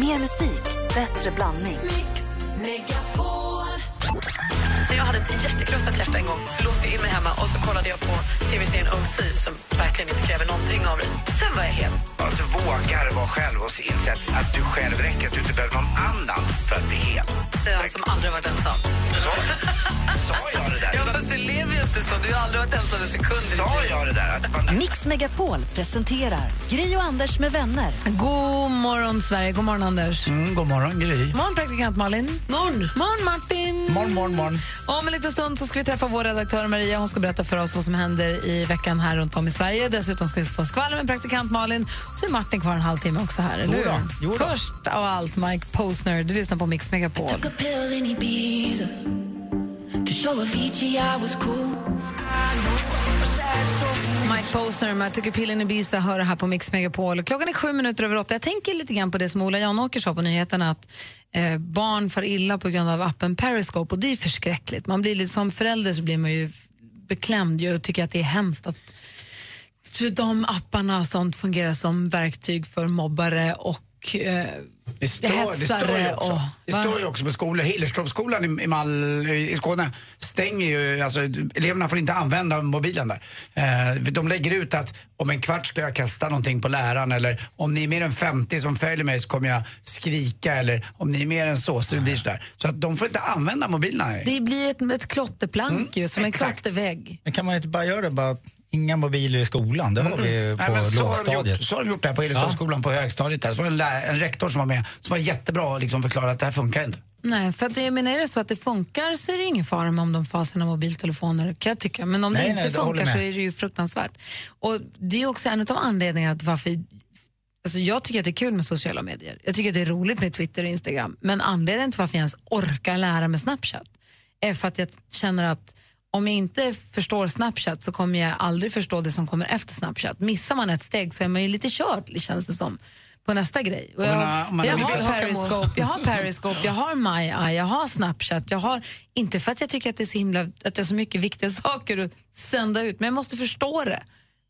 Mer musik, bättre blandning. Jag hade ett jättekrossat hjärta en gång, så låste jag in mig hemma och så kollade jag på tv-serien OC som verkligen inte kräver någonting av dig. Sen var jag hel. Att du vågar vara själv och inse att, att du själv räcker, att du inte behöver någon annan för att bli hel. Det är han som aldrig varit ensam. Så, sa jag det där? Ja, fast du lever ju inte så. Du har aldrig varit ensam en sekund Sa jag det där? Mix Megapol presenterar Gri och Anders med vänner. God morgon, Sverige. God morgon, Anders. Mm, god morgon, Gry. God morgon, praktikant Malin. Morgon. morgon, Martin. Morgon, morgon, morgon. Om en liten stund så ska vi träffa vår redaktör Maria. Hon ska berätta för oss vad som händer i veckan här runt om i Sverige. Dessutom ska vi få skvaller med praktikant Malin. Så är Martin kvar en halvtimme också här, eller hur? jodå. Först av allt, Mike Posner. Du lyssnar på Mix Megapol. Mike Posner med Tycker pillen i Ibiza hör här på Mix Megapol. Klockan är sju minuter över åtta. Jag tänker lite grann på det som Ola Janåker sa på nyheterna att eh, barn far illa på grund av appen Periscope och det är förskräckligt. Man blir lite, som förälder så blir man ju beklämd och tycker att det är hemskt att de apparna och sånt fungerar som verktyg för mobbare och eh, det står, det står ju också, och, det står ju också på skolor. Hillerstorpsskolan i, i, Mal, i Skåne stänger ju, alltså eleverna får inte använda mobilen där. Eh, de lägger ut att om en kvart ska jag kasta någonting på läraren eller om ni är mer än 50 som följer mig så kommer jag skrika eller om ni är mer än så, så det blir sådär. Så att de får inte använda mobilerna. Det blir ett, ett klotterplank Mm, ju, som exakt. en klottervägg. Men kan man inte bara göra det? Bara, inga mobiler i skolan, det har vi ju Nej, på men så, har de lågstadiet. gjort, så har de gjort det här på Hillerstorpsskolan på högstadiet. Där. Så var det en, lä- en rektor som var med som var jättebra och liksom förklarade att det här funkar inte. Nej, för att jag menar, är det så att det funkar så är det ingen fara om de får sina mobiltelefoner, kan jag tycka. Men om Nej, det nej, inte håller funkar så är det ju fruktansvärt. Och det är också en av anledningarna till varför Alltså jag tycker att det är kul med sociala medier. Jag tycker att det är roligt med Twitter och Instagram. Men anledningen till varför jag ens orkar lära mig Snapchat är för att jag känner att om jag inte förstår Snapchat så kommer jag aldrig förstå det som kommer efter Snapchat. Missar man ett steg så är man ju lite körd, känns det som, på nästa grej. Och jag, man jag, har Periscope, jag har Periscope, jag har MyEye, jag har Snapchat. Jag har, inte för att jag tycker att det är så, himla, att det är så mycket viktiga saker att sända ut, men jag måste förstå det.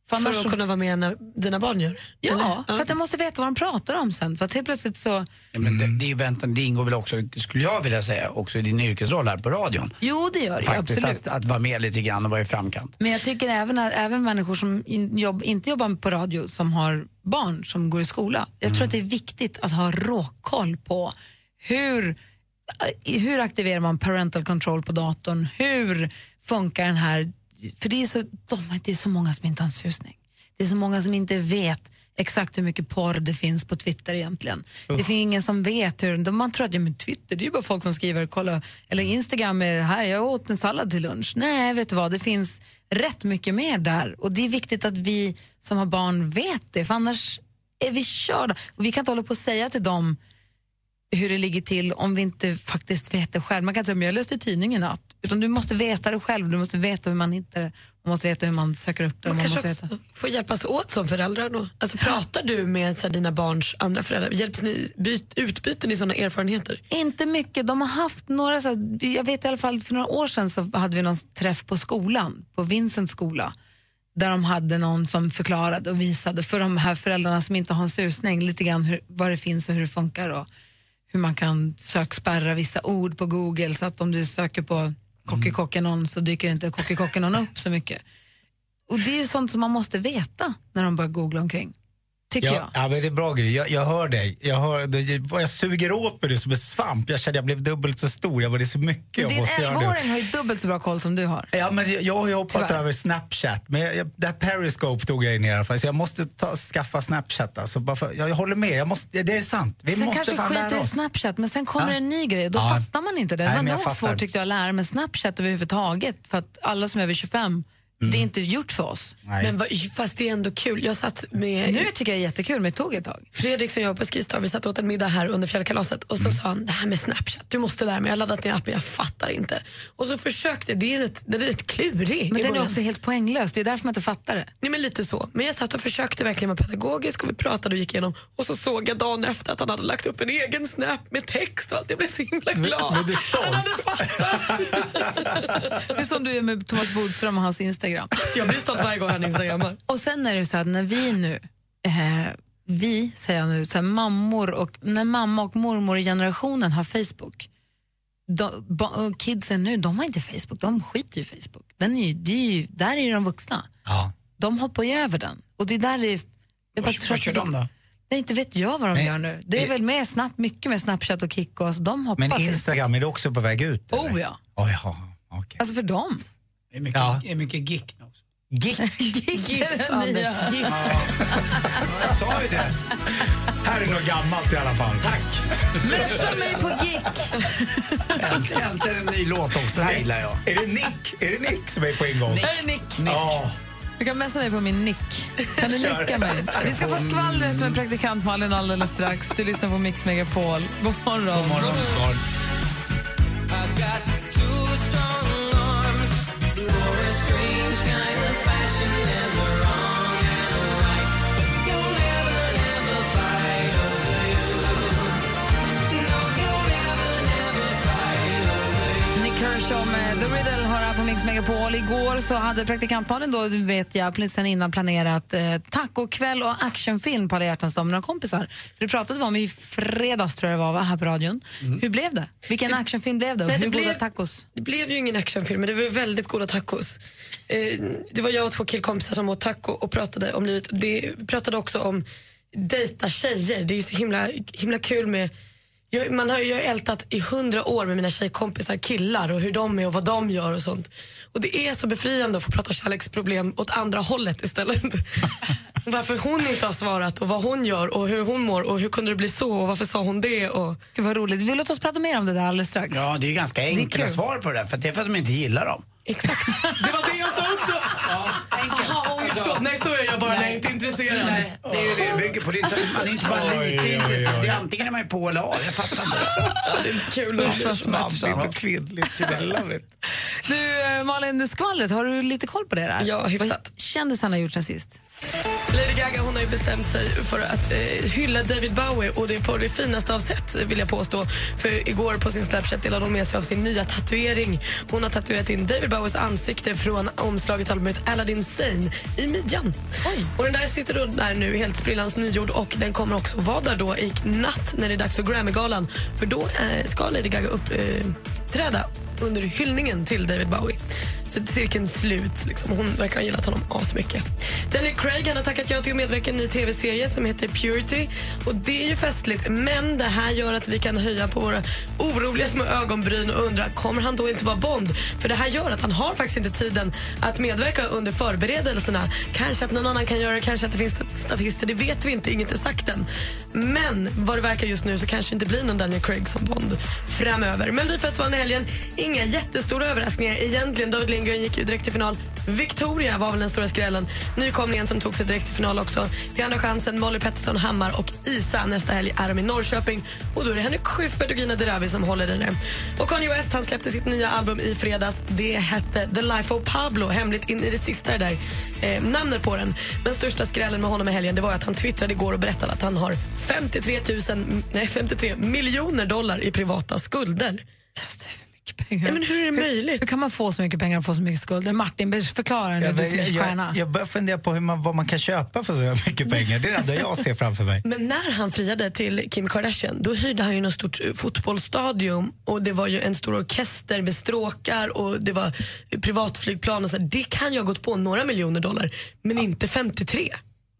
För, annars För att så- kunna vara med när dina barn gör det? Ja, eller? för att jag måste veta vad de pratar om sen. För att helt plötsligt så... Ja, men det, det, väntan, det ingår väl också, skulle jag vilja säga, också i din yrkesroll här på radion. Jo, det gör det Faktiskt absolut. att, att vara med lite grann och vara i framkant. Men jag tycker även, att, även människor som in, jobb, inte jobbar på radio som har barn som går i skola. Jag tror att det är viktigt att ha råkoll på hur, eh, hur aktiverar man parental control på datorn? Hur funkar den här... För det är så, de, det är så många som inte har en susning. Det är så många som inte vet exakt hur mycket porr det finns på Twitter egentligen. Det finns ingen som vet hur... Man tror att ja, men Twitter det är ju bara folk som skriver kolla, eller Instagram är här, jag åt en sallad till lunch. Nej, vet du vad, det finns rätt mycket mer där och det är viktigt att vi som har barn vet det för annars är vi körda. Och vi kan inte hålla på och säga till dem hur det ligger till om vi inte faktiskt vet det själv. Man kan säga men jag läste tidningen i natt. Utan du måste veta det själv, du måste veta hur man hittar det, man måste veta hur man söker upp det. Man Man kanske måste veta. får hjälpas åt som föräldrar då? Alltså, pratar du med så här, dina barns andra föräldrar? Hjälps ni, byt, utbyter ni sådana erfarenheter? Inte mycket. De har haft några, så här, jag vet i alla fall för några år sedan så hade vi någon träff på skolan, på Vincents skola, där de hade någon som förklarade och visade för de här föräldrarna som inte har en susning lite grann hur, vad det finns och hur det funkar och hur man kan sökspärra vissa ord på Google så att om du söker på Kockikocken så dyker inte Kockikocken upp så mycket. Och det är ju sånt som man måste veta när de börjar googla omkring, tycker jag. Ja, men det är bra grej. Jag, jag hör dig. Jag, hör, det, jag suger åt mig det som en svamp. Jag kände jag blev dubbelt så stor. Jag var det så mycket jag Din måste göra nu. 11-åring har ju dubbelt så bra koll som du har. Ja, men jag, jag har ju hoppat Tyvärr. över Snapchat, men jag, jag, det här Periscope tog jag in i alla fall. Så jag måste ta, skaffa Snapchat. Alltså, för, jag, jag håller med, jag måste, det är sant. Vi Sen måste kanske fan skiter lära i oss. Snapchat, men sen kommer Ja. en ny grej då Ja. fattar man inte det. Det var jag nog fattar. svårt tyckte jag att lära mig Snapchat överhuvudtaget för att alla som är över 25, det är inte gjort för oss. Nej. Men vad, fast det är ändå kul. Jag satt med Nu tycker jag det är jättekul, men det tog ett tag. Fredrik som jobbar på Skistar, vi satt åt en middag här under fjällkalaset och så sa han det här med Snapchat, du måste lära mig. Jag har laddat ner appen, jag fattar inte. Och så försökte, det är rätt, den är rätt klurig. Men den är också helt poänglös, det är därför man inte fattar det. Nej, men lite så. Men jag satt och försökte verkligen vara pedagogisk och vi pratade och gick igenom och så såg jag dagen efter att han hade lagt upp en egen snap med text och allt. Jag blev så himla glad. du stolt? Han hade fattat. Det är som du gör med Thomas Bodström och hans Instagram. jag blir stolt varje gång han instagrammar. Och sen är det så att när vi nu eh, vi, säger jag nu, så här, mammor och, när mamma och mormor-generationen har Facebook, de, kidsen nu, de har inte Facebook, de skiter ju i Facebook. Den är ju, det är ju, där är ju de vuxna. Ja. De hoppar ju över den. Och det är där det är, jag bara Vad, tror vad kör det- de då? Nej, inte vet jag vad de Nej. gör nu. Det är Eh. väl mer snabbt, mycket med Snapchat och Kik och så de hoppar Men till- Instagram, är det också på väg ut? eller? Oh ja. Oh, jaha, okej. Alltså för dem. Det är mycket, Ja. det är mycket gick nu också. Gick. Den Anders. GIF. Jag sa ju det. Här är något gammalt i alla fall. Tack. Messa mig på Kik! Äntligen äntligen en ny låt också. Det här gillar jag. Är det Nick, är det Nick som är på ingång? Här är Nick. Ja. Du kan messa mig på min nick. Kan du nicka mig? Vi ska få skvallret med praktikant Malin alldeles strax. Du lyssnar på Mix Megapol. God morgon. God morgon. Nick Kershaw med The Riddle har här på Mix Megapol. Igår så hade praktikant Malin då, vet jag, sen innan planerat eh, tacokväll och actionfilm på alla hjärtans dag med några kompisar. För det pratade vi om i fredags tror jag det var, va, här på radion. Hur blev det? Vilken actionfilm blev det? Och Nej, hur det goda blev- tacos? Det blev ju ingen actionfilm men det var väldigt goda tacos. Eh, det var jag och två killkompisar som åt taco och pratade om livet. Det, pratade också om dejta tjejer. Det är ju så himla, himla kul med jag, man har ju ältat i hundra år med mina tjejkompisar killar och hur de är och vad de gör och sånt. Och det är så befriande att få prata kärleksproblem åt andra hållet istället. varför hon inte har svarat och vad hon gör och hur hon mår och hur kunde det bli så och varför sa hon det och Gud vad roligt. Vi låter oss prata mer om det där alldeles strax. Ja, det är ganska enkla kul. svar på det där. För det är för att de inte gillar dem. Exakt. Det var det jag sa också. Oj, så, nej, så är jag bara när jag inte är intresserad. Nej, det är ju det det bygger på. Det är, så, man är inte bara Oj, lite oj, intresserad. oj. Det är antingen är man ju på eller av. Jag fattar inte det. Det är inte kul. Anders. Manligt och kvinnligt. It. Du eh, Malin, skvallret, har du lite koll på det där? Ja, hyfsat. Vad kändisarna har gjort sen sist? Lady Gaga hon har ju bestämt sig för att eh, hylla David Bowie och det är på det finaste av sätt vill jag påstå. För igår på sin Snapchat delade hon med sig av sin nya tatuering. Hon har tatuerat in David Bowies ansikte från omslaget albumet Aladdin Sane i midjan. Och den där sitter då där nu helt sprillans nygjord och den kommer också vara där då i natt när det är dags för Grammygalan. För då eh, ska Lady Gaga uppträda under hyllningen till David Bowie. Så cirkeln slut. Liksom. Hon verkar ha gillat honom asmycket. Daniel Craig han har tackat ja till att medverka i en ny tv-serie som heter Purity. Och Det är ju festligt, men det här gör att vi kan höja på våra oroliga små ögonbryn och undra kommer han då inte vara Bond? För det här gör att han har faktiskt inte tiden att medverka under förberedelserna. Kanske att någon annan kan göra det, kanske att det finns statister, det vet vi inte, inget är sagt än. Men vad det verkar just nu så kanske det inte blir någon Daniel Craig som Bond framöver. Men Melodifestivalen i helgen, inga jättestora överraskningar egentligen. David Lindgren gick ju direkt till final. Victoria var väl den stora skrällen. Nykomlingen som tog sig direkt till final också. Till andra chansen Molly Pettersson, Hammar och Isa. Nästa helg är de i Norrköping. Och då är det Henrik Schyffert och Gina Dirawi som håller i det. Och Kanye West han släppte sitt nya album i fredags. Det hette The Life of Pablo. Hemligt in i det sista där eh, namnet på den. Men största skrällen med honom i helgen det var att han twittrade igår och berättade att han har 53, 000, nej, 53 miljoner dollar i privata skulder. Pengar. Nej, men hur är det möjligt? Hur kan man få så mycket pengar och få så mycket skulder? Martin, förklara nu, Jag, du som är jag, stjärna. jag, jag börjar fundera på hur man, vad man kan köpa för så mycket pengar. Det är det enda jag ser framför mig. Men när han friade till Kim Kardashian då hyrde han ju något stort eh, fotbollsstadion och det var ju en stor orkester med stråkar och det var privatflygplan och så. Det kan ju ha gått på några miljoner dollar men inte 53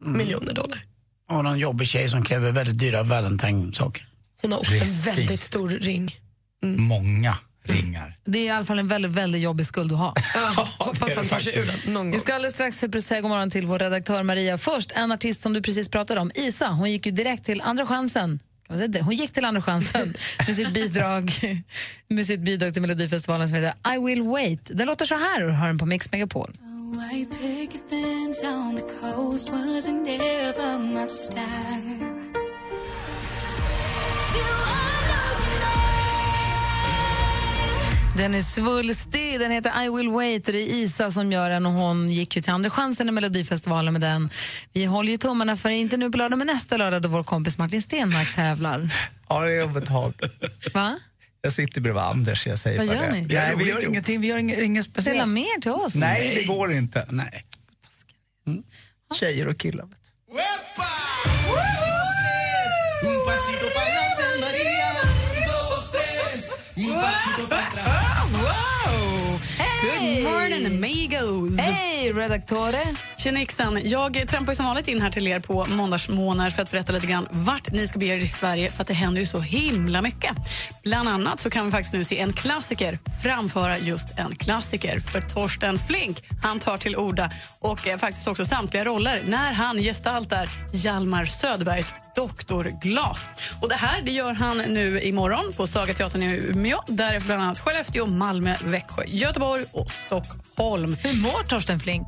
miljoner dollar. Och någon jobbig tjej som kräver väldigt dyra Valentine-saker. Hon har också Precis. en väldigt stor ring. Många ringar. Det är i alla fall en väldigt, väldigt jobbig skuld att ha. Ja, hoppas han tar sig ur någon Vi gång. ska alldeles strax säga god morgon till vår redaktör Maria. Först en artist som du precis pratade om, Isa. Hon gick ju direkt till andra chansen. Kan man säga det? Hon gick till andra chansen med sitt bidrag, med sitt bidrag till Melodifestivalen som heter I will wait. Den låter så här och har den på Mix Megapol. White Den är svulstig, den heter I will wait det är Isa som gör den och hon gick ju till Andra chansen i Melodifestivalen med den. Vi håller ju tummarna för, inte nu på lördag men nästa lördag då vår kompis Martin Stenmark tävlar. Ja, det är om ett tag. Va? Jag sitter bredvid Anders, jag säger Vad gör ni? Nej, vi gör ingenting, vi gör inget, speciellt. Spela mer till oss? Nej, det går inte. Nej. Mm. Tjejer och killar vet du. Un pasito para María, dos, tres, un pasito para Good morning, amigos! Hey, redaktore! Tjenixen! Jag trampar som vanligt in här till er på måndagsmånader för att berätta lite grann vart ni ska bege er i Sverige för att det händer ju så himla mycket. Bland annat så kan vi faktiskt nu se en klassiker framföra just en klassiker. För Torsten Flink, han tar till orda och eh, faktiskt också samtliga roller när han gestaltar Hjalmar Söderbergs Doktorglas. Och det här det gör han nu imorgon på Sagateatern i Umeå. Därefter bland annat Skellefteå, Malmö, Växjö, Göteborg och Stockholm. Hur mår Torsten Flink?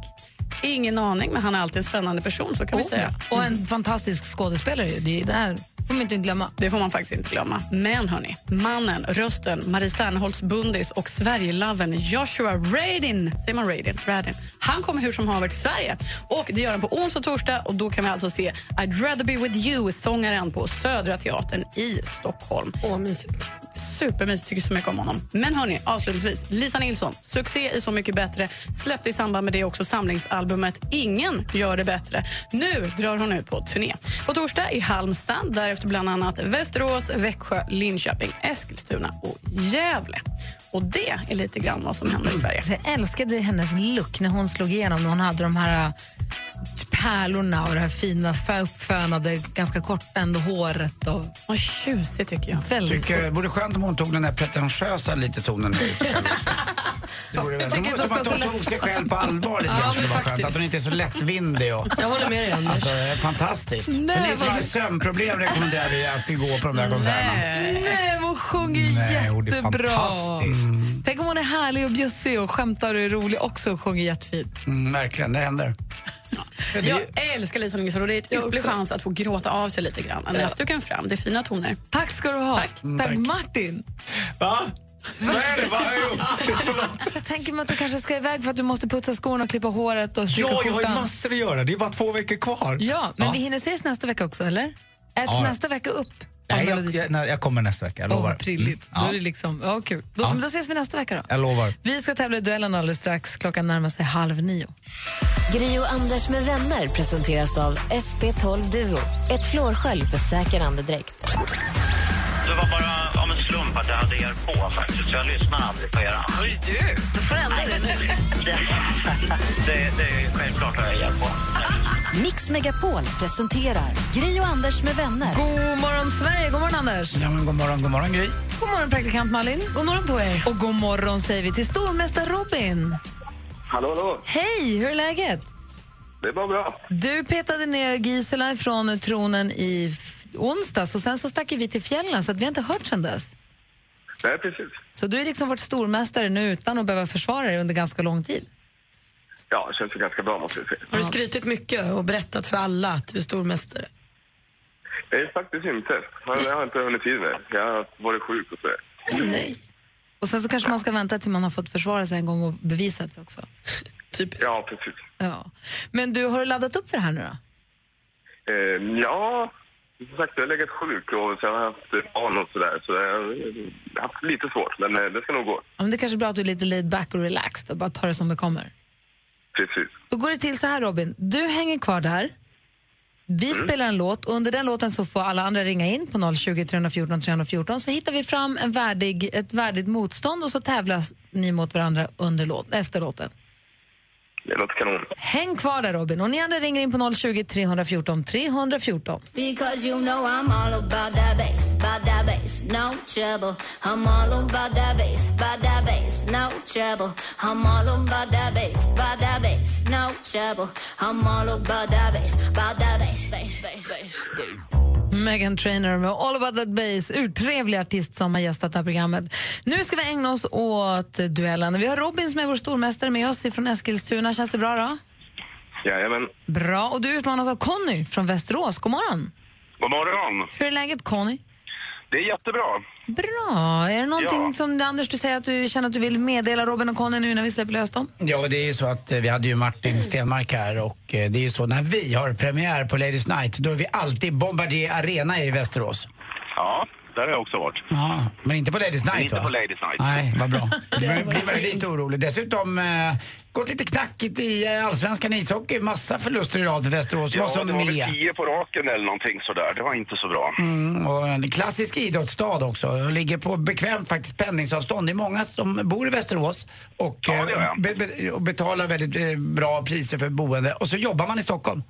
Ingen aning, men han är alltid en spännande person. så kan vi säga. Och en fantastisk skådespelare. Det, det får man inte glömma. Det får man faktiskt inte glömma. Men hörni, mannen, rösten, Marie Serneholtz Bundis och Sverigelaven Joshua Radin, säger man Radin? Radin. Han kommer hur som haver till Sverige. Och Det gör han på onsdag och torsdag. Och Då kan vi alltså se I'd rather be with you, sångaren på Södra Teatern i Stockholm. Åh, mysigt. Supermysigt, tycker så mycket om honom. Men hörni, avslutningsvis, Lisa Nilsson, succé i Så mycket bättre, släppte i samband med det också samlingsalbumet Ingen gör det bättre. Nu drar hon ut på turné. På torsdag i Halmstad, därefter bland annat Västerås, Växjö, Linköping, Eskilstuna och Gävle. Och det är lite grann vad som händer i Sverige. Jag älskade hennes look när hon slog igenom. När hon hade de här pärlorna och det här fina fö- uppfönade, ganska korta ändå håret. Och Vad tjusigt tycker jag. väldigt Tycker det vore skönt om hon tog den där pretentiösa lite tonen nu. Det vore väl som, att hon tog sig själv på allvar lite Ja, skulle vara skönt. Att hon inte är så lättvindig och... Jag håller med dig, Anders. Alltså, fantastiskt. Nej, För ni som har sömnproblem rekommenderar vi att gå på de där konserterna. Nej, hon sjunger Nej, hon är jättebra. fantastisk. Tänk om hon är härlig och bjussig och skämtar och är rolig också och sjunger jättefint. Mm, verkligen, det händer. Ju- Jag älskar Lisa Nilsson och det är ett ypperlig chans att få gråta av sig lite grann. Annars du kan fram. Det är fina toner. Tack ska du ha. Tack. Tack, Martin. Va? Vad är det? Vad har jag gjort? Jag tänker mig att du kanske ska iväg för att du måste putsa skorna och klippa håret och stryka Ja, jag har ju massor att göra. Det är bara två veckor kvar. Ja, men Ja. vi hinner ses nästa vecka också, eller? Äts Ja. nästa vecka upp? Nej, jag, jag, nej, jag kommer nästa vecka, jag lovar. vad prilligt. Mm. Då är det liksom, ja, kul. Då, Ja. då ses vi nästa vecka då. jag lovar. Vi ska tävla i duellen alldeles strax. Klockan närmar sig halv nio. Gri och Anders med vänner presenteras av SP12 Duo. Ett flårskölj för säker andedräkt. Det var bara av en slump att jag hade er på faktiskt. Jag lyssnar aldrig på er. Hörru du, då får du ändra det nu. Det, det, det är självklart har jag er på. Mix Megapol presenterar Gri och Anders med vänner. God morgon, Sverige. God morgon, Anders. Ja, men god morgon, god morgon Gry. God morgon, praktikant Malin. God morgon på er. Och god morgon säger vi till stormästare Robin. Hallå, hallå. Hej, hur är läget? Det var bra. Du petade ner Gisela från tronen i onsdags och sen så stack vi till fjällen så att vi har inte hört sen dess. Nej, precis. Så du är liksom vårt stormästare nu utan att behöva försvara dig under ganska lång tid. Ja, det känns ju ganska bra måste jag säga. Har du skrytit mycket och berättat för alla att du är stormästare? Nej, faktiskt inte. Jag har inte hunnit tid med. Jag har varit sjuk och så. Nej. Och sen så kanske man ska vänta till man har fått försvara sig en gång och bevisat sig också. Typiskt. Ja, precis. Ja. Men du, har du laddat upp för det här nu då? Eh, ja, som sagt, jag har legat sjuk och sen har jag haft barn och sådär. Så jag har haft lite svårt, men eh, det ska nog gå. Ja, men det är kanske är bra att du är lite laid back och relaxed och bara tar det som det kommer. Precis. Då går det till så här Robin, du hänger kvar där. Vi spelar en låt och under den låten så får alla andra ringa in på 020 314 314 så hittar vi fram en värdig, ett värdigt motstånd och så tävlas ni mot varandra under låt, efter låten. Det låter kanon. Häng kvar där Robin och ni andra ringer in på 020 314 314. Because you know I'm all about that bass, about that bass, no trouble. I'm all about that bass, about that bass, no trouble. I'm all about that bass, about that bass, no trouble. I'm all about that bass, about that bass, bass, bass, bass. Megan Trainor med All about that bass, urtrevlig artist som har gästat det här programmet. Nu ska vi ägna oss åt duellen. Vi har Robin som är vår stormästare med oss från Eskilstuna. Känns det bra då? Jajamän. Bra. Och du utmanas av Conny från Västerås. God morgon. God morgon. Hur är läget Conny? Det är jättebra. Bra. Är det någonting Ja. som Anders du säger att du känner att du vill meddela Robin och Conny nu när vi släpper lös dem? Ja, det är ju så att eh, vi hade ju Martin Stenmark här och eh, det är ju så när vi har premiär på Ladies Night då är vi alltid Bombardier Arena i Västerås. Ja, där har jag också varit. Ja, men inte på Ladies Men Night inte va? på Ladies Night. Nej, vad bra. Det blir lite orolig. Dessutom eh, gått lite knackigt i eh, allsvenskan ishockey. Massa förluster i rad för Västerås. Ja, Vad som det var väl med. tio på raken eller någonting sådär. Det var inte så bra. Mm, och en klassisk idrottsstad också. Och ligger på bekvämt faktiskt pendlingsavstånd. Det är många som bor i Västerås och, Ja, det gör eh, jag. be, be, och betalar väldigt eh, bra priser för boende. Och så jobbar man i Stockholm.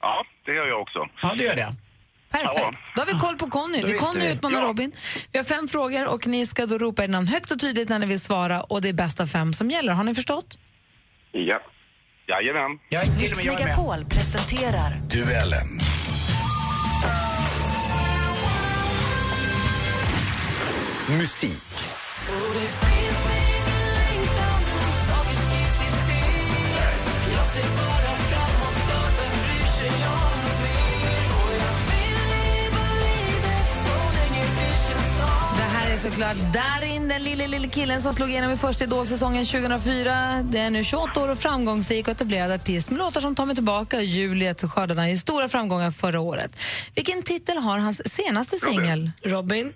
Ja, det gör jag också. Ja, det gör det. Perfekt. Då har vi koll på Conny. Det är Conny vi. utmanar Ja. Robin. Vi har fem frågor och ni ska då ropa ert namn högt och tydligt när ni vill svara och det är bästa fem som gäller. Har ni förstått? Ja. Jajamän. Jag, till och med jag är. Megapol presenterar Duellen. Musik. Såklart Darin, den lille, lille killen som slog igenom i första Idol-säsongen 2004. Det är nu 28 år och framgångsrik och etablerad artist med låtar som tar mig tillbaka, Juliet och skördarna i stora framgångar förra året. Vilken titel har hans senaste singel? Robin?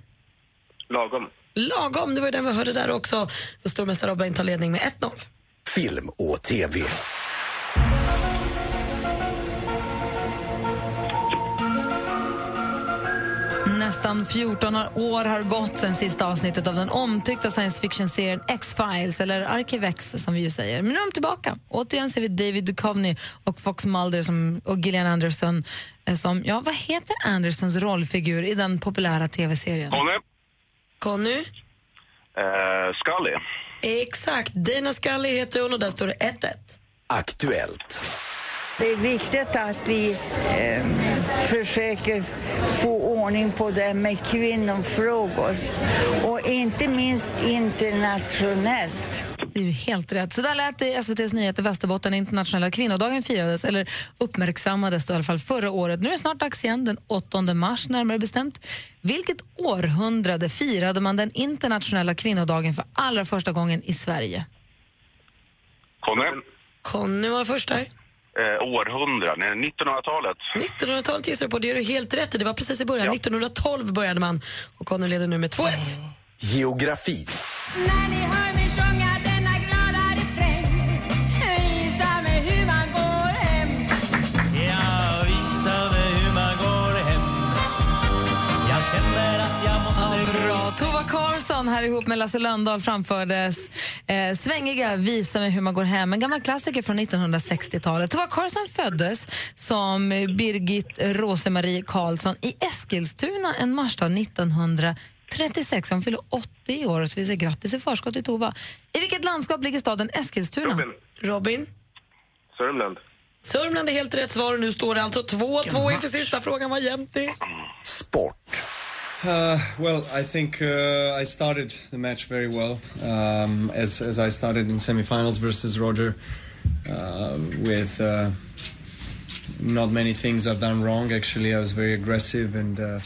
Lagom. Lagom, det var ju den vi hörde där också. Stormästare Robin tar ledning med 1-0. Film och TV. Nästan 14 år har gått sen sista avsnittet av den omtyckta science fiction-serien X-Files, eller Arkivex som vi ju säger. Men nu är de tillbaka. Återigen ser vi David Duchovny och Fox Mulder som, och Gillian Anderson eh, som, ja vad heter Andersons rollfigur i den populära tv-serien? Conny? Conny? Eh, Scully? Exakt, Dana Scully heter hon och där står det 1-1. Aktuellt. Det är viktigt att vi eh, försöker få ordning på det med kvinnofrågor och inte minst internationellt. Det är helt rätt. Så där lät det i SVTs nyheter Västerbotten. Internationella kvinnodagen firades, eller uppmärksammades då, i alla fall förra året. Nu är det snart dags igen, den 8 mars närmare bestämt. Vilket århundrade firade man den internationella kvinnodagen för allra första gången i Sverige? Conny? Conny var först där. Eh, århundraden, 1900-talet. 1900-talet gissar du på, det är du helt rätt. Det var precis i början. 1912 började man och Conny leder nu med 2-1. Geografi. När ni hör mig sjunga denna glada refräng Visa mig hur man går hem Jag visar mig hur man går hem Jag känner att jag måste Ja, bra. Tova Karlsson här ihop med Lasse Lönndahl framfördes eh, Svängiga Visa mig hur man går hem, en gammal klassiker från 1960-talet. Tova Karlsson föddes som Birgit Rosemarie Karlsson i Eskilstuna en marsdag 1936. Hon fyller 80 i år, så vi säger grattis i förskott till Tova. I vilket landskap ligger staden Eskilstuna? Robin. Robin? Sörmland. Sörmland är helt rätt svar och nu står det alltså 2-2 inför sista frågan. Vad jämnt det är. Sport. Uh, well, I think uh, I started the match very well, um, as as I started in semifinals versus Roger, uh, with uh, not many things I've done wrong. Actually, I was very aggressive and. Uh,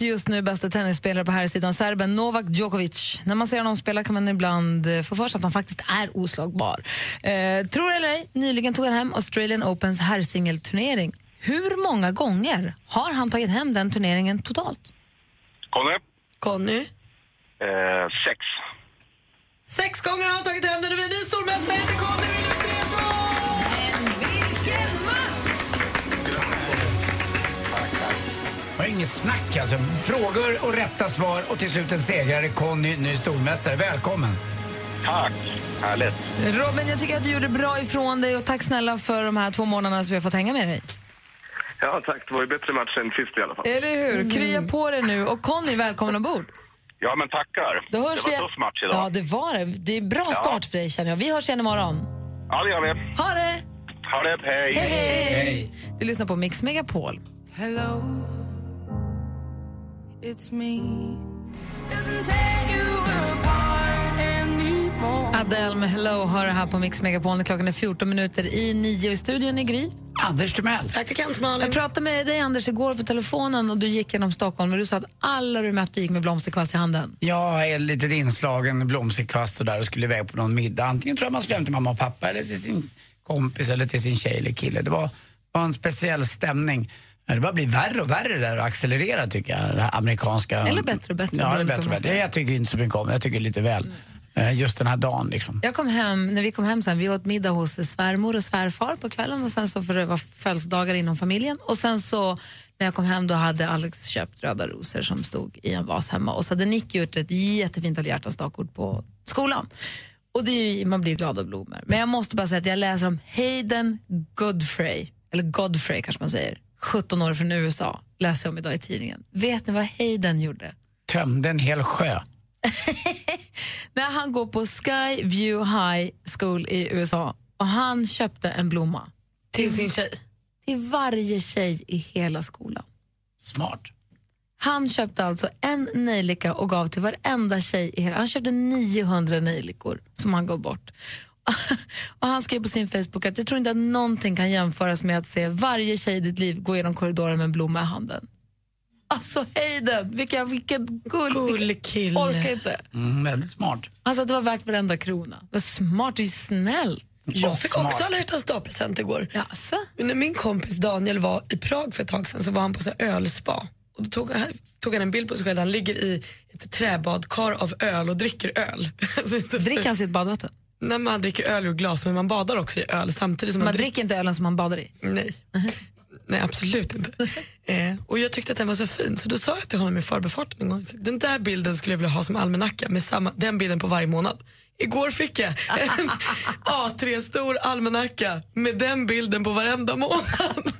just nu bästa tennisspelare på här sidan serben Novak Djokovic. När man ser honom spela kan man ibland eh, få för sig att han faktiskt är oslagbar. Eh, tror eller ej, nyligen tog han hem Australian Opens herrsingelturnering. Hur många gånger har han tagit hem den turneringen totalt? Conny? Conny? Eh, sex. Sex gånger har han tagit hem den och vi är ny stormästare heter Conny vinner med 3-2! Men vilken match! Det var inget snack alltså. Frågor och rätta svar och till slut en segrare, Conny, ny stormästare. Välkommen! Tack. Härligt. Robin, jag tycker att du gjorde bra ifrån dig och tack snälla för de här två månaderna som vi har fått hänga med dig. Ja, tack. Det var ju bättre match än sist i alla fall. Eller hur? Krya på dig nu. Och Conny, välkommen ombord. Ja, men tackar. Då hörs det var vi... en tuff match idag. Ja, det var det. Det är bra start för dig känner jag. Vi hörs igen imorgon. Ja, det gör vi. Ha det! Ha det. Hej. Hej, hej! Du lyssnar på Mix Megapol. Hello It's me Adele med Hello har det här på Mix Megapol. Klockan är 14 minuter i nio i studion i Gry. Anders Timell. Praktikant Malin. Jag pratade med dig Anders igår på telefonen och du gick genom Stockholm och du sa att alla du mötte gick med blomsterkvast i handen. Jag är lite inslagen blomsterkvast kvast och där och skulle iväg på någon middag. Antingen tror jag man skulle hem till mamma och pappa eller till sin kompis eller till sin tjej eller kille. Det var, var en speciell stämning. Ja, det bara blir värre och värre där och accelererar tycker jag, det amerikanska. Eller bättre och bättre, Ja, det är bättre och bättre. Jag tycker inte så mycket om det. Jag tycker lite väl. Eh, Just den här dagen liksom. Jag kom hem, när vi kom hem sen, vi åt middag hos svärmor och svärfar på kvällen och sen så för det var födelsedagar inom familjen och sen så när jag kom hem då hade Alex köpt röda rosor som stod i en vas hemma och så hade Nick gjort ett jättefint alla hjärtans dagkort på skolan. Och det ju, man blir glad av blommor. Men jag måste bara säga att jag läser om Hayden Godfrey, eller Godfrey kanske man säger, 17 år från USA, läser jag om idag i tidningen. Vet ni vad Hayden gjorde? Tömde en hel sjö. när han går på Sky View High School i USA och han köpte en blomma. Till sin tjej? Till varje tjej i hela skolan. Smart. Han köpte alltså en nejlika och gav till varenda tjej i hela... Han köpte 900 nejlikor som han gav bort. och Han skrev på sin Facebook att jag tror inte att någonting kan jämföras med att se varje tjej i ditt liv gå genom korridoren med en blomma i handen. Alltså Hayden, vilken, vilken gull, Gull kille. Orkar inte. Mm, väldigt smart. Alltså det var värt varenda krona. Var smart, det är snällt. Jag fick också alla hjärtans dag-present igår. Jaså? När min kompis Daniel var i Prag för ett tag sedan så var han på så här ölspa. Och då tog han, tog han en bild på sig själv. Han ligger i ett träbadkar av öl och dricker öl. Dricker han sitt badvatten? När man dricker öl ur glas men man badar också i öl samtidigt som Man man, dricker inte ölen som man badar i? Nej. Nej, absolut inte. eh, och jag tyckte att den var så fin så då sa jag till honom i förbifarten en gång, den där bilden skulle jag vilja ha som almanacka med samma, den bilden på varje månad. Igår fick jag en A3-stor almanacka med den bilden på varenda månad.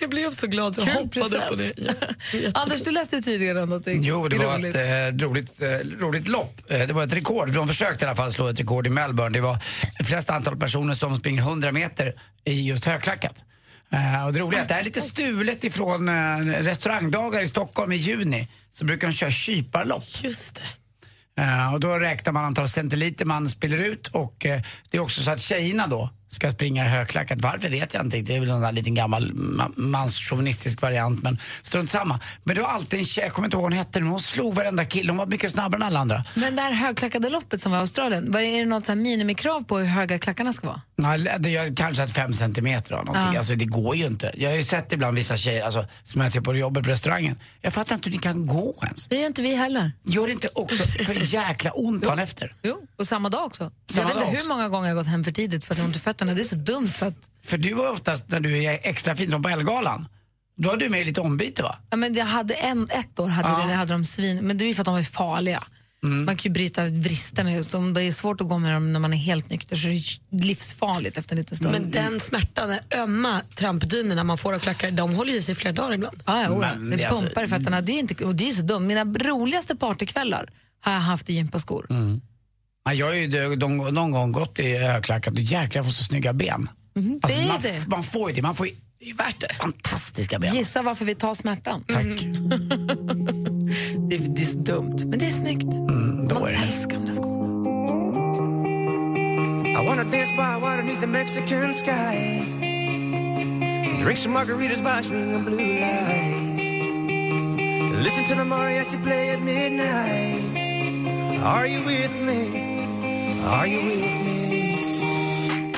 Jag blev så glad så jag Kul hoppade upp på det. present. Ja, Anders, du läste tidigare om någonting Jo, det var roligt. ett eh, roligt, eh, roligt lopp. Eh, det var ett rekord. De försökte i alla fall slå ett rekord i Melbourne. Det var det flesta antal personer som springer 100 meter i just högklackat. Eh, och det roliga är att det här är lite stulet ifrån eh, restaurangdagar i Stockholm i juni. Så brukar de köra kyparlopp. Just det. Eh, och då räknar man antal centiliter man spiller ut och eh, det är också så att tjejerna då ska springa i högklackat. Varför vet jag inte. Det är väl någon där liten gammal ma- manschauvinistisk variant men strunt samma. Men det var alltid en tjej, jag kommer inte ihåg vad hon hette, men hon slog varenda kille. Hon var mycket snabbare än alla andra. Men det här högklackade loppet som var i Australien, var det, är det något så här minimikrav på hur höga klackarna ska vara? Nej, det gör kanske att fem centimeter eller någonting. Ja. Alltså det går ju inte. Jag har ju sett ibland vissa tjejer alltså, som jag ser på jobbet på restaurangen. Jag fattar inte hur ni kan gå ens. Det gör inte vi heller. Gör det inte också för jäkla ont dagen efter? Jo, och samma dag också. Samma jag vet inte hur många gånger jag gått hem för tidigt för att jag ont i fötterna. Det är så dumt för att För du var oftast när du är extra fin som på Ellegalan. Då har du med lite ombyte va? Ja, men jag hade en, ett år hade, Ja. det, hade de svin, men det är ju för att de är farliga. Mm. Man kan ju bryta vristerna. Så om det är svårt att gå med dem när man är helt nykter så är det livsfarligt efter en liten stund. Men den smärtan, den ömma trampdynorna man får av klackar, de håller i sig i flera dagar ibland. Ja, ja, oja. Men det det är alltså- pumpar i fötterna. Det är, inte, och det är ju så dumt. Mina roligaste partykvällar har jag haft i gympaskor. Mm. Ja, jag har ju de- de- någon gång gått i högklackat och jäklar får så snygga ben. Mhm, Alltså, det är man, man får ju det, man får ju Det är värt det. fantastiska ben. Gissa varför vi tar smärtan. Tack. Det, är, det är så dumt, men det är snyggt. Mm, då Man är det. älskar de där skorna. I wanna dance by water beneath the Mexican sky. Drink some margaritas by swinging blue lights. Listen to the mariachi play at midnight. Are you with me? Are you with me?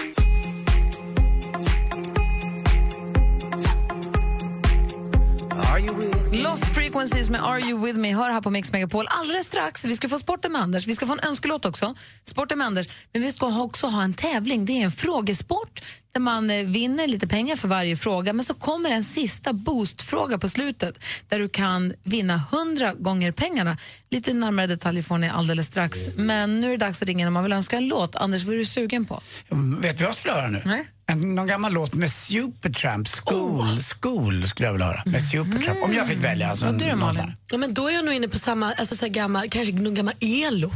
Are you with me? Lost Frequencies med Are You With Me hör här på Mix Megapol alldeles strax. Vi ska få sporten med Anders. Vi ska få en önskelåt också. Sporten med Anders. Men vi ska också ha en tävling. Det är en frågesport där man eh, vinner lite pengar för varje fråga. Men så kommer en sista boostfråga på slutet där du kan vinna 100 gånger pengarna. Lite närmare detaljer får ni alldeles strax. Men nu är det dags att ringa om man vill önska en låt. Anders, vad är du sugen på? Vet du vad jag skulle höra nu? Nej. En, någon gammal låt med Supertramp, School, School skulle jag vilja höra. Med Supertramp, om jag fick välja. Alltså, du då, Ja, men då är jag nog inne på samma, alltså så gammal, kanske någon gammal ELO.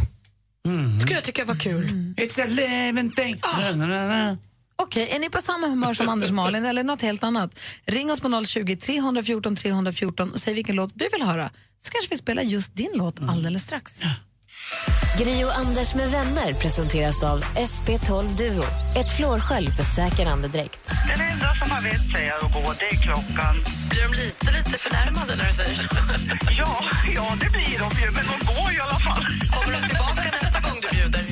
Skulle jag tycka var kul. där. It's a living thing. Na, na, na, na. Okej, är ni på samma humör som Anders Malin eller något helt annat? Ring oss på 020 314 314 och säg vilken låt du vill höra. Så kanske vi spelar just din låt alldeles strax. Gri och Anders med vänner presenteras av SP12 Duo. Ett flårskölj för säker andedräkt. Den enda som har vett säger att gå, det är klockan. Blir de lite, lite förnärmade när du säger så? Ja, ja, det blir de ju, men de går i alla fall. Kommer de tillbaka nästa gång du bjuder?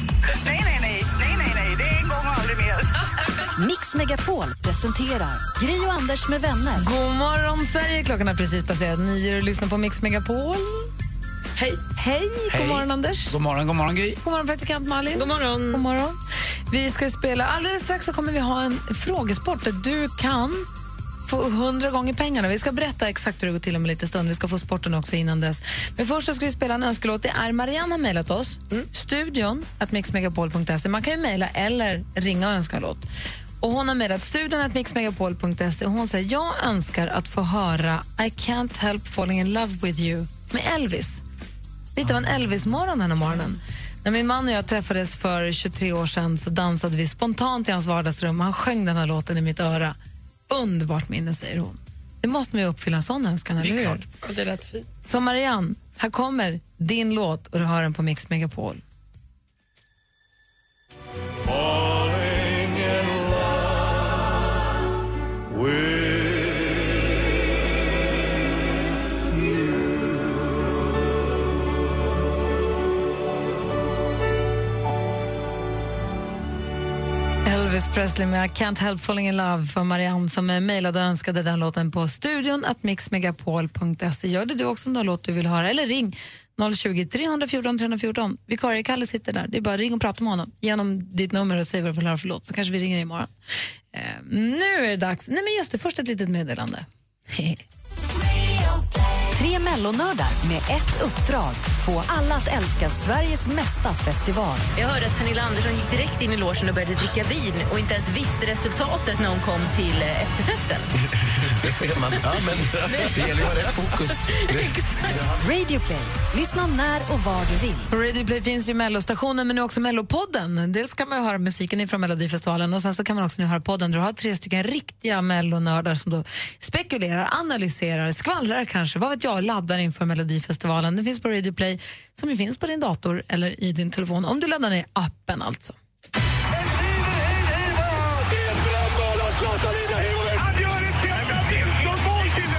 Nej, nej, nej, nej, nej, nej, det är en gång och aldrig mer. Mix Megapol presenterar Gry och Anders med vänner. God morgon, Sverige! Klockan har precis passerat nio och lyssnar på Mix Megapol. Hej! Hej! God Hej. morgon, Anders. God morgon, god morgon Gry. God morgon, praktikant Malin. God morgon. God morgon. Vi ska spela... Alldeles strax så kommer vi ha en frågesport där du kan få 100 gånger pengarna. Vi ska berätta exakt hur det går till om en liten stund. Vi ska få sporten också innan dess. Men först så ska vi spela en önskelåt. Det är Marianne har mejlat oss. Studion att mixmegapol.se. Man kan ju mejla eller ringa och önska en låt. Och hon har mejlat studion att mixmegapol.se och hon säger jag önskar att få höra I can't help falling in love with you med Elvis. Lite av en Elvis-morgon den här morgonen. När min man och jag träffades för 23 år sedan så dansade vi spontant i hans vardagsrum och han sjöng den här låten i mitt öra. Underbart minne, säger hon. Det måste man ju uppfylla en sån önskan, eller hur? Ja, det lät fint. Så Marianne, här kommer din låt och du hör den på Mix Megapol. Falling in love with Elvis Presley med I can't help falling in love för Marianne som mejlade och önskade den låten på studion att mixmegapol.se. Gör det du också om du har låt du vill höra eller ring 020 314 314. Vikarie Kalle sitter där. Det är bara ring och prata med honom. Ge honom ditt nummer och säg vad du vill höra för låt så kanske vi ringer imorgon. Eh, nu är det dags. Nej men just det, först ett litet meddelande. Tre mellonördar med ett uppdrag. Få alla att älska Sveriges mesta festival. Jag hörde att Pernilla Andersson gick direkt in i logen och började dricka vin och inte ens visste resultatet när hon kom till eh, efterfesten. Det ser man. Ja, men det gäller att ha rätt fokus. Radio Play. Lyssna när och var du vill. Radio Play finns ju Mellostationen men nu också Mellopodden. Dels kan man ju höra musiken från Melodifestivalen och sen så kan man också nu höra podden. Du har tre stycken riktiga mellonördar som då spekulerar, analyserar, skvallrar kanske, vad vet jag, laddar inför Melodifestivalen. Det finns på Radio Play dig som ju finns på din dator eller i din telefon om du laddar ner appen alltså.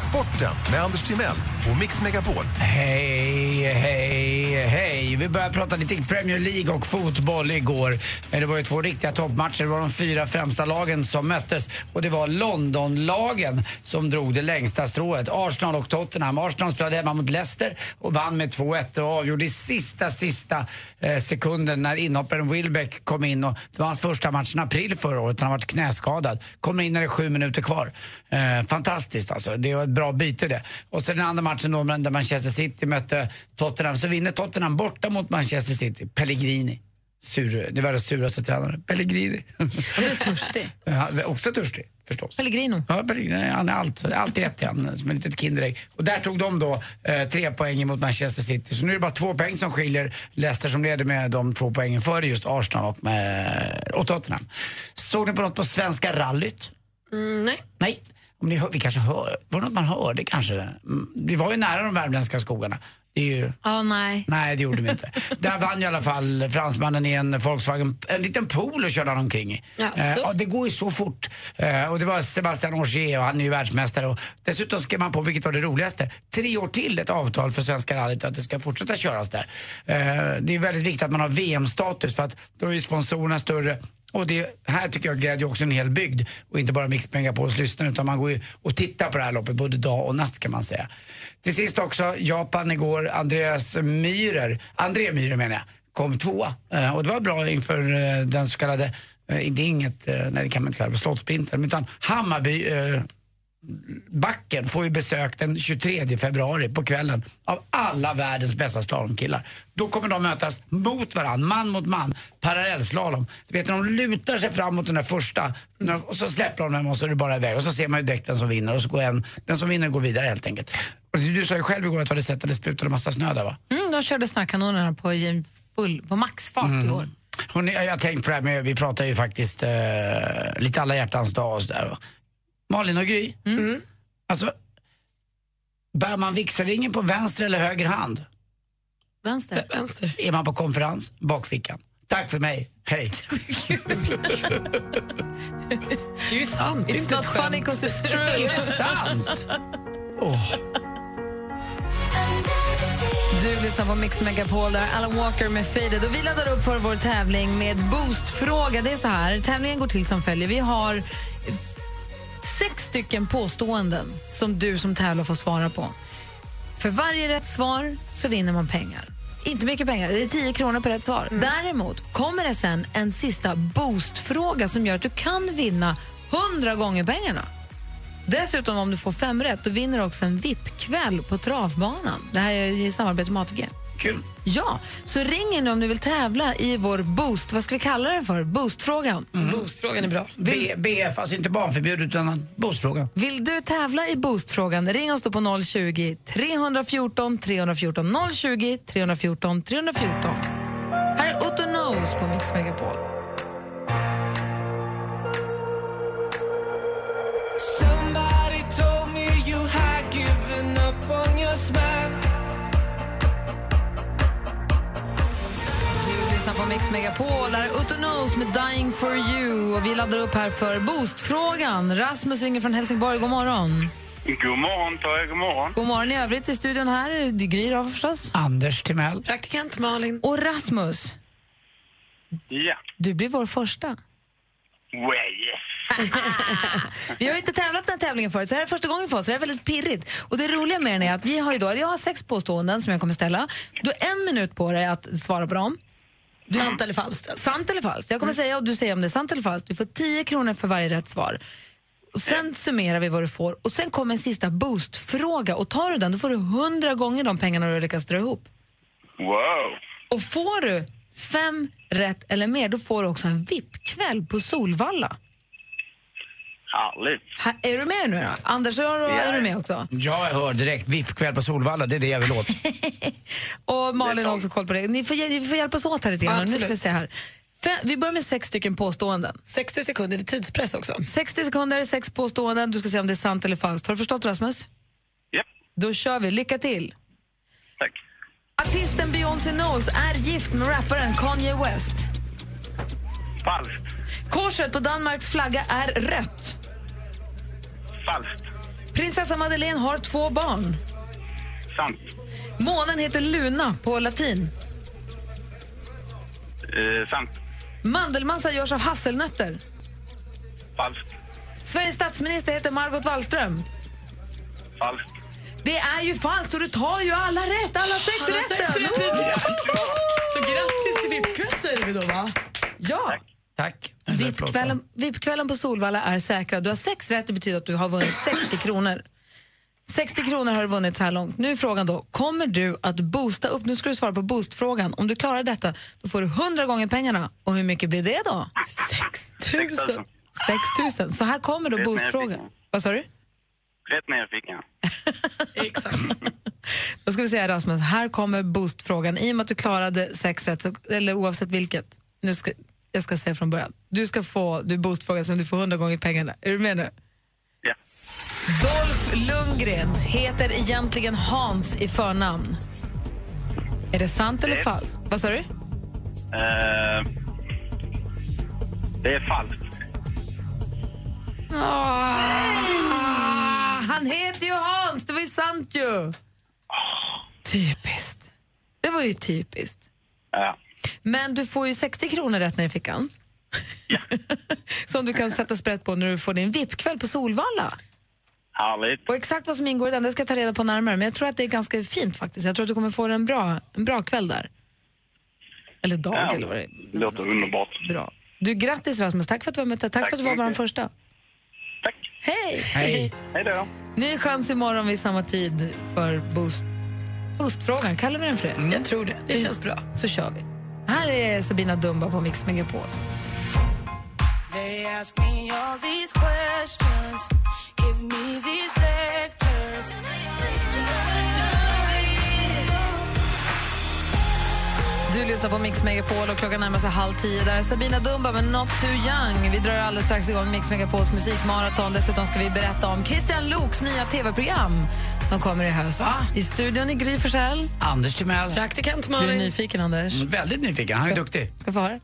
Sporten med Anders Timell på Mix Megapol. Hej, hej, hej. Vi börjar prata lite Premier League och fotboll igår. Det var ju två riktiga toppmatcher. Det var de fyra främsta lagen som möttes. Och det var Londonlagen som drog det längsta strået. Arsenal och Tottenham. Arsenal spelade hemma mot Leicester och vann med 2-1 och avgjorde i sista, sista eh, sekunden när inhopparen Wilbeck kom in. Och det var hans första match i april förra året. Han har varit knäskadad. Kommer in när det är sju minuter kvar. Eh, fantastiskt alltså. Det var ett bra byte det. Och sen den andra matchen då där Manchester City mötte Tottenham så vinner Tottenham borta mot Manchester City. Pellegrini. Sur, det var den suraste tränaren. Pellegrini. Han blir törstig. Ja, också törstig förstås. Pellegrino. Ja, Pellegrini. Han är allt, alltid rätt han, som ett litet Kinderägg. Och där tog de då eh, tre poäng mot Manchester City. Så nu är det bara två poäng som skiljer Leicester som leder med de två poängen före just Arsenal och, med, och Tottenham. Såg ni på något på Svenska rallyt? Mm, nej. Nej. Om ni hör, vi kanske hör, var det något man hörde kanske? Mm, Vi var ju nära de värmländska skogarna. Det är ju... Ja, nej. Nej, det gjorde vi inte. Där vann i alla fall fransmannen i en Volkswagen, en liten pool och körde han omkring i. Jaså? Eh, ja, det går ju så fort. Eh, och det var Sebastian Ogier och han är ju världsmästare. Och dessutom skrev man på, vilket var det roligaste, tre år till ett avtal för Svenska rallyt att det ska fortsätta köras där. Eh, det är väldigt viktigt att man har VM-status för att då är sponsorerna större. Och det här tycker jag glädjer också en hel bygd och inte bara Mix Megapols lyssnare utan man går ju och tittar på det här loppet både dag och natt kan man säga. Till sist också Japan igår, Andreas Myhrer, André Myhrer menar jag, kom tvåa. Eh, och det var bra inför eh, den så kallade, eh, det är inget, eh, nej det kan man inte kalla det, slottsprinten, utan Hammarby eh, Backen får ju besök den 23 februari på kvällen av alla världens bästa slalomkillar. Då kommer de mötas mot varandra, man mot man, parallellslalom. Vet de lutar sig fram mot den där första och så släpper de dem och så är det bara iväg och så ser man ju direkt den som vinner och så går en, den som vinner går vidare helt enkelt. Och du sa ju själv igår att du hade sett att det sprutade massa snö där va? Mm, de körde snökanonerna på, full, på maxfart Mm. i år. Hörrni, jag har tänkt på det här med, vi pratar ju faktiskt eh, lite alla hjärtans dag och sådär. Malin och Gry, alltså bär man vigselringen på vänster eller höger hand? Vänster. Vänster. Är man på konferens? Bakfickan. Tack för mig, hej. Det är ju sant. det är inte not ett skämt. funny 'cause it's true. Är det sant? Åh. Du lyssnar på Mix Megapol där Alan Walker med Faded. Och vi laddar upp för vår tävling med boostfråga. Det är så här, tävlingen går till som följer. Vi har sex stycken påståenden som du som tävlar får svara på. För varje rätt svar så vinner man pengar. Inte mycket pengar, det är 10 kronor per rätt svar. Däremot kommer det sen en sista boostfråga som gör att du kan vinna 100 gånger pengarna. Dessutom om du får fem rätt, då vinner du också en VIP-kväll på travbanan. Det här är i samarbete med ATG. Kul. Ja, så ring in om du vill tävla i vår boost, vad ska vi kalla den för? Boostfrågan. Boostfrågan är bra. B, BF, alltså inte barnförbjudet utan boostfråga. Vill du tävla i boostfrågan, ring oss då på 020 314 314 020 314 314. Här är Otto Knows på Mix Megapol. Lyssnar på Mix Megapol, där är Otto Knows med Dying for you. Och vi laddar upp här för boostfrågan. Rasmus ringer från Helsingborg, god morgon. God morgon er, god morgon. God morgon i övrigt i studion här. Det Gry då förstås. Anders Timell. Praktikant Malin. Och Rasmus, Ja. du blir vår första. Well, yes. Vi har inte tävlat den här tävlingen förut, så det här är första gången för oss. så Det är väldigt pirrigt. Och det roliga med den är att vi har ju då, jag har sex påståenden som jag kommer ställa. Du har en minut på dig att svara på dem. Sant eller falskt? Sant eller falskt. Jag kommer säga och du säger om det är sant eller falskt. Du får 10 kronor för varje rätt svar. Och sen summerar vi vad du får och sen kommer en sista boostfråga och tar du den då får du 100 gånger de pengarna du har lyckats dra ihop. Wow. Och får du fem rätt eller mer då får du också en VIP-kväll på Solvalla. Härligt. Här, är du med nu då? Anders, är du, är du med också? Ja, jag hör direkt. VIP-kväll på Solvalla, det är det jag vill åt. Och Malin har också koll på det. Ni får, vi får hjälpas åt här lite grann. Nu ska vi se här. Vi börjar med sex stycken påståenden. 60 sekunder, det är tidspress också. 60 sekunder, sex påståenden. Du ska se om det är sant eller falskt. Har du förstått Rasmus? Japp. Då kör vi. Lycka till. Tack. Artisten Beyoncé Knowles är gift med rapparen Kanye West. Falskt. Korset på Danmarks flagga är rött. Falskt. Prinsessa Madeleine har två barn. Sant. Månen heter Luna på latin. Eh, sant. Mandelmassa görs av hasselnötter. Falskt. Sveriges statsminister heter Margot Wallström. Falskt. Det är ju falskt och du tar ju alla rätt, alla sex Alla rätten! sex rätt. Så grattis till VIP-kväll säger vi då va? Ja! Tack. VIP-kvällen VIP på Solvalla är säkrad. Du har sex rätt, det betyder att du har vunnit 60 kronor. 60 kronor har du vunnit så här långt. Nu är frågan då, kommer du att boosta upp? Nu ska du svara på boostfrågan. Om du klarar detta, då får du 100 gånger pengarna. Och hur mycket blir det då? 6 000. 6 000. Så här kommer då boostfrågan. Vad sa du? Rätt ner i fickan. Exakt. Då ska vi säga Rasmus, här kommer boostfrågan. I och med att du klarade sex rätt, så, eller oavsett vilket, nu ska, jag ska säga från början. Du ska få du boostfrågan som du får 100 gånger pengarna. Är du med nu? Ja. Dolph Lundgren heter egentligen Hans i förnamn. Är det sant eller Det- falskt? Vad sa du? Eh, det är falskt. Ah, han heter ju Hans, det var ju sant ju. Typiskt. Det var ju typiskt. Ja. Men du får ju 60 kronor rätt ner i fickan. Som du kan sätta sprätt på när du får din VIP-kväll på Solvalla. Härligt. Och exakt vad som ingår i den det ska jag ta reda på närmare. Men jag tror att det är ganska fint faktiskt. Jag tror att du kommer få en bra, en bra kväll där. Eller dag Ja, eller vad det är. det låter underbart. Bra. Du, grattis Rasmus, tack för att du var med. Tack, Tack för att du var vår första. Tack. Hej! Hej. Hej då. Ny chans imorgon vid samma tid för boost, boostfrågan. Kallar vi den för det? Jag tror det. Det känns bra. Så kör vi. Här är Sabina Dumba på Mix Megapol. They ask me all these questions, give me Du lyssnar på Mix Megapol och klockan närmar sig halv tio. Där är Sabina Dumba med Not Too Young. Vi drar alldeles strax igång Mix Megapols musikmaraton. Dessutom ska vi berätta om Christian Luuks nya tv-program som kommer i höst. Va? I studion i Gry Forssell. Anders Timell. Praktikant Blir du Malin. nyfiken, Anders? Mm, Väldigt nyfiken, han är duktig. Ska få höra.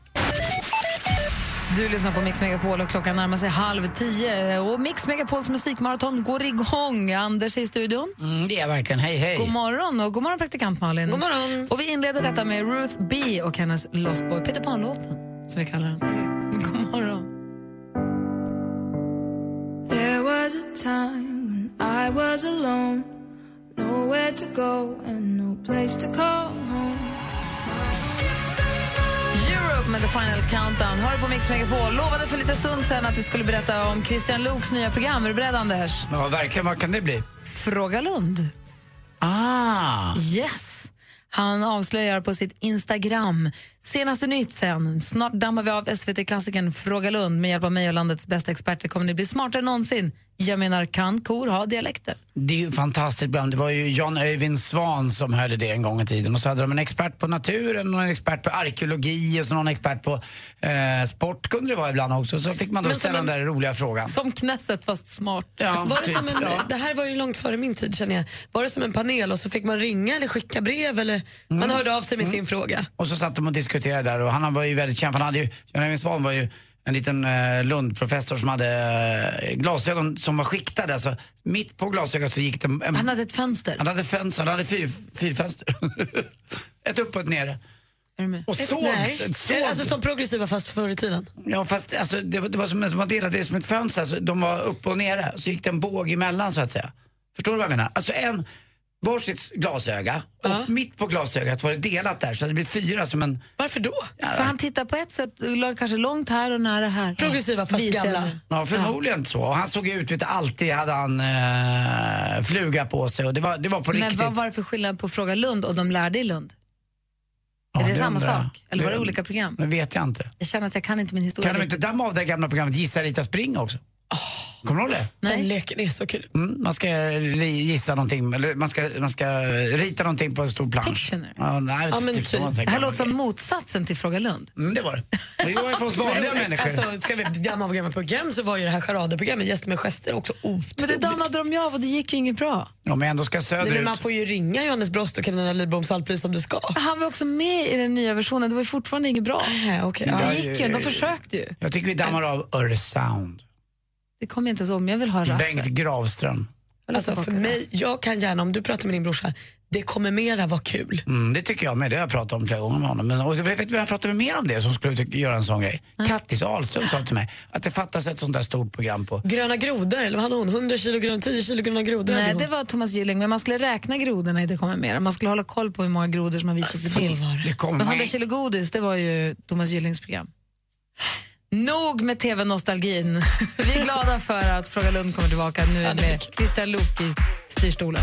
Du lyssnar på Mix Megapol och klockan närmar sig halv tio. Och Mix Megapols musikmaraton går igång. Anders är i studion. Mm, det är verkligen. Hej, hej. God morgon och god morgon praktikant Malin. God morgon. Och vi inleder detta med Ruth B och hennes Lost Boy, Peter Pan-låten som vi kallar den. God morgon. There was a time when I was alone, nowhere to go and no place to call med The Final Countdown. Hör på Mix Megapol. Lovade för lite stund sen att vi skulle berätta om Christian Luuks nya program. Är du beredd, Anders? Ja, verkligen. Vad kan det bli? Fråga Lund. Ah! Yes! Han avslöjar på sitt Instagram. Senaste nytt sen. Snart dammar vi av SVT-klassikern Fråga Lund. Med hjälp av mig och landets bästa experter kommer ni bli smartare än någonsin. Jag menar, kan kor ha dialekter? Det är ju fantastiskt bra. Det var ju Jan Öyvind Svan som hörde det en gång i tiden. Och så hade de en expert på naturen, och en expert på arkeologi och så någon expert på eh, sport kunde det vara ibland också. Så fick man då ställa en- den där roliga frågan. Som Knesset fast smart. Ja, Var det, typ, som en, ja. det här var ju långt före min tid känner jag. Var det som en panel och så fick man ringa eller skicka brev eller man hörde av sig med sin fråga? Och så satt de och diskuterade där och han var ju väldigt känd. för Han hade ju, Jan Öyvind Svan var ju en liten eh, Lundprofessor som hade eh, glasögon som var skiktade. Alltså, mitt på glasögat så gick det en, Han hade ett fönster. Han hade fönster, han hade fyr, fyrfönster. ett upp och ett nere. Och Ett- såg, nej. såg. Alltså som progressiva fast förr i tiden. Ja fast alltså, det, var, det var som, som var delat, det som ett fönster, alltså, de var upp och nere. Så gick det en båg emellan så att säga. Förstår du vad jag menar? Alltså en, varsitt glasöga och mitt på glasögat var det delat där så det blir fyra som en... Varför då? Så han tittar på ett sätt, kanske långt här och nära här. Progressiva fast Visar gamla. Ja, förmodligen så. Och han såg ut, vet du, alltid hade han eh, fluga på sig och det var, det var på Men riktigt. vad var det för skillnad på Fråga Lund och de lärde i Lund? Ja, är det, det samma undrar sak? Eller var det Det- olika program? Det vet jag inte. Jag känner att jag kan inte min historia. Kan de inte damma av det gamla programmet Gissa Rita Spring också? Kommer du ihåg det? Den leken är så kul. Mm, man ska gissa någonting, eller man ska, man ska rita någonting på en stor plansch. Pictionary. Ja, nej, Ja, men typ så typ. Det här låter som motsatsen till Fråga Lund. Mm, det var det. Det var ju för oss vanliga människor. Alltså, ska vi damma av gamla program så var ju det här charaderprogrammet Gäster med gester också otroligt. Men det dammade de ju av och det gick ju inget bra. Om jag ändå ska Nej, söderut. men man får ju ringa Johannes Brost och Carolina Lidbom Saltpris som det ska. Han var också med i den nya versionen, det var ju fortfarande inget bra. Äh, okay. Ja, Det gick ju, de eh, försökte ju. Jag tycker vi dammar av Öresound. Det kommer jag inte ens ihåg, men jag vill ha Rasse. Bengt Gravström. Alltså för mig, jag kan gärna, om du pratar med din brorsa, det kommer mera vara kul. Mm, det tycker jag med, det har jag pratat om flera gånger med honom. Men, och jag vet vem jag pratade med mer om det som skulle tycka- göra en sån grej? Kattis Ahlström sa till mig att det fattas ett sånt där stort program på... Gröna grodor, eller vad hade hon? 100 kilo gröna, 10 kilo gröna grodor Nej, det var Thomas Gylling, men man skulle räkna grodorna i Det kommer mer. Man skulle hålla koll på hur många grodor som har visats i bild. Det kommer Men man- 100 kilo godis, det var ju Thomas Gyllings program. Nog med tv-nostalgin. Vi är glada för att Fråga Lund kommer tillbaka nu med Christian Luuk i styrstolen.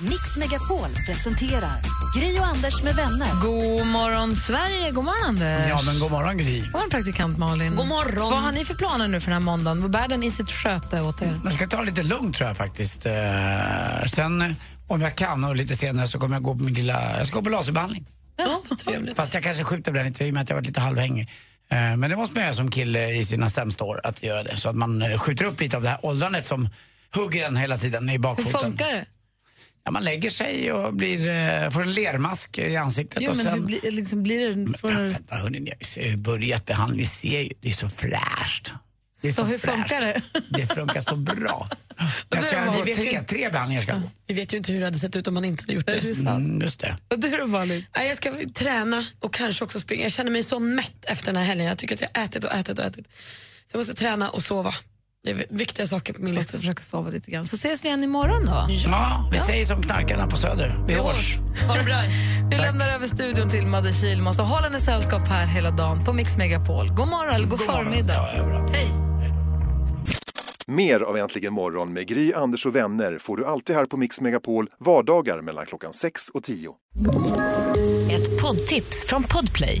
Mix Megapol presenterar Gri och Anders med vänner. God morgon, Sverige. God morgon, Anders. Ja men god morgon Gry. God morgon, praktikant Malin. God morgon. Vad har ni för planer nu för den här måndagen? Vad bär den i sitt sköte åt er? Jag ska ta det lite lugnt tror jag faktiskt. Eh, sen om jag kan och lite senare så kommer jag gå på min lilla, jag ska gå på laserbehandling. Ja, vad trevligt. Fast jag kanske skjuter på den lite i och med att jag varit lite halvhängig. Eh, Men det måste man göra som kille i sina sämsta år, att göra det. Så att man eh, skjuter upp lite av det här åldrandet som hugger en hela tiden i Hur bakfoten. funkar det? Ja, man lägger sig och blir, eh, får en lermask i ansiktet. Jo, och men sen... hur blir, liksom, blir det från... Vänta, hörni, ni har börjat behandling, ser ju, det är så fräscht. Det är Så hur fräscht. funkar det? Det funkar så bra. Jag det ska vi vet tre, tre behandlingar ska jag gå. Vi vet ju inte hur det hade sett ut om man inte hade gjort det. Mm, just det. Och du då, Malin? Jag ska träna och kanske också springa. Jag känner mig så mätt efter den här helgen. Jag tycker att jag har ätit och ätit och ätit. Så jag måste träna och sova. Det är viktiga saker på min lista. ska försöka sova lite grann. Så ses vi igen imorgon då. Ja, vi säger som knarkarna på Söder. Vi hörs. Ha det bra. Vi lämnar över studion till Madde Kihlman. Så håll henne sällskap här hela dagen på Mix Megapol. God morgon eller god, förmiddag. Hej. Mer av Äntligen morgon med Gry, Anders och vänner får du alltid här på Mix Megapol vardagar mellan klockan 6 och 10. Ett poddtips från Podplay.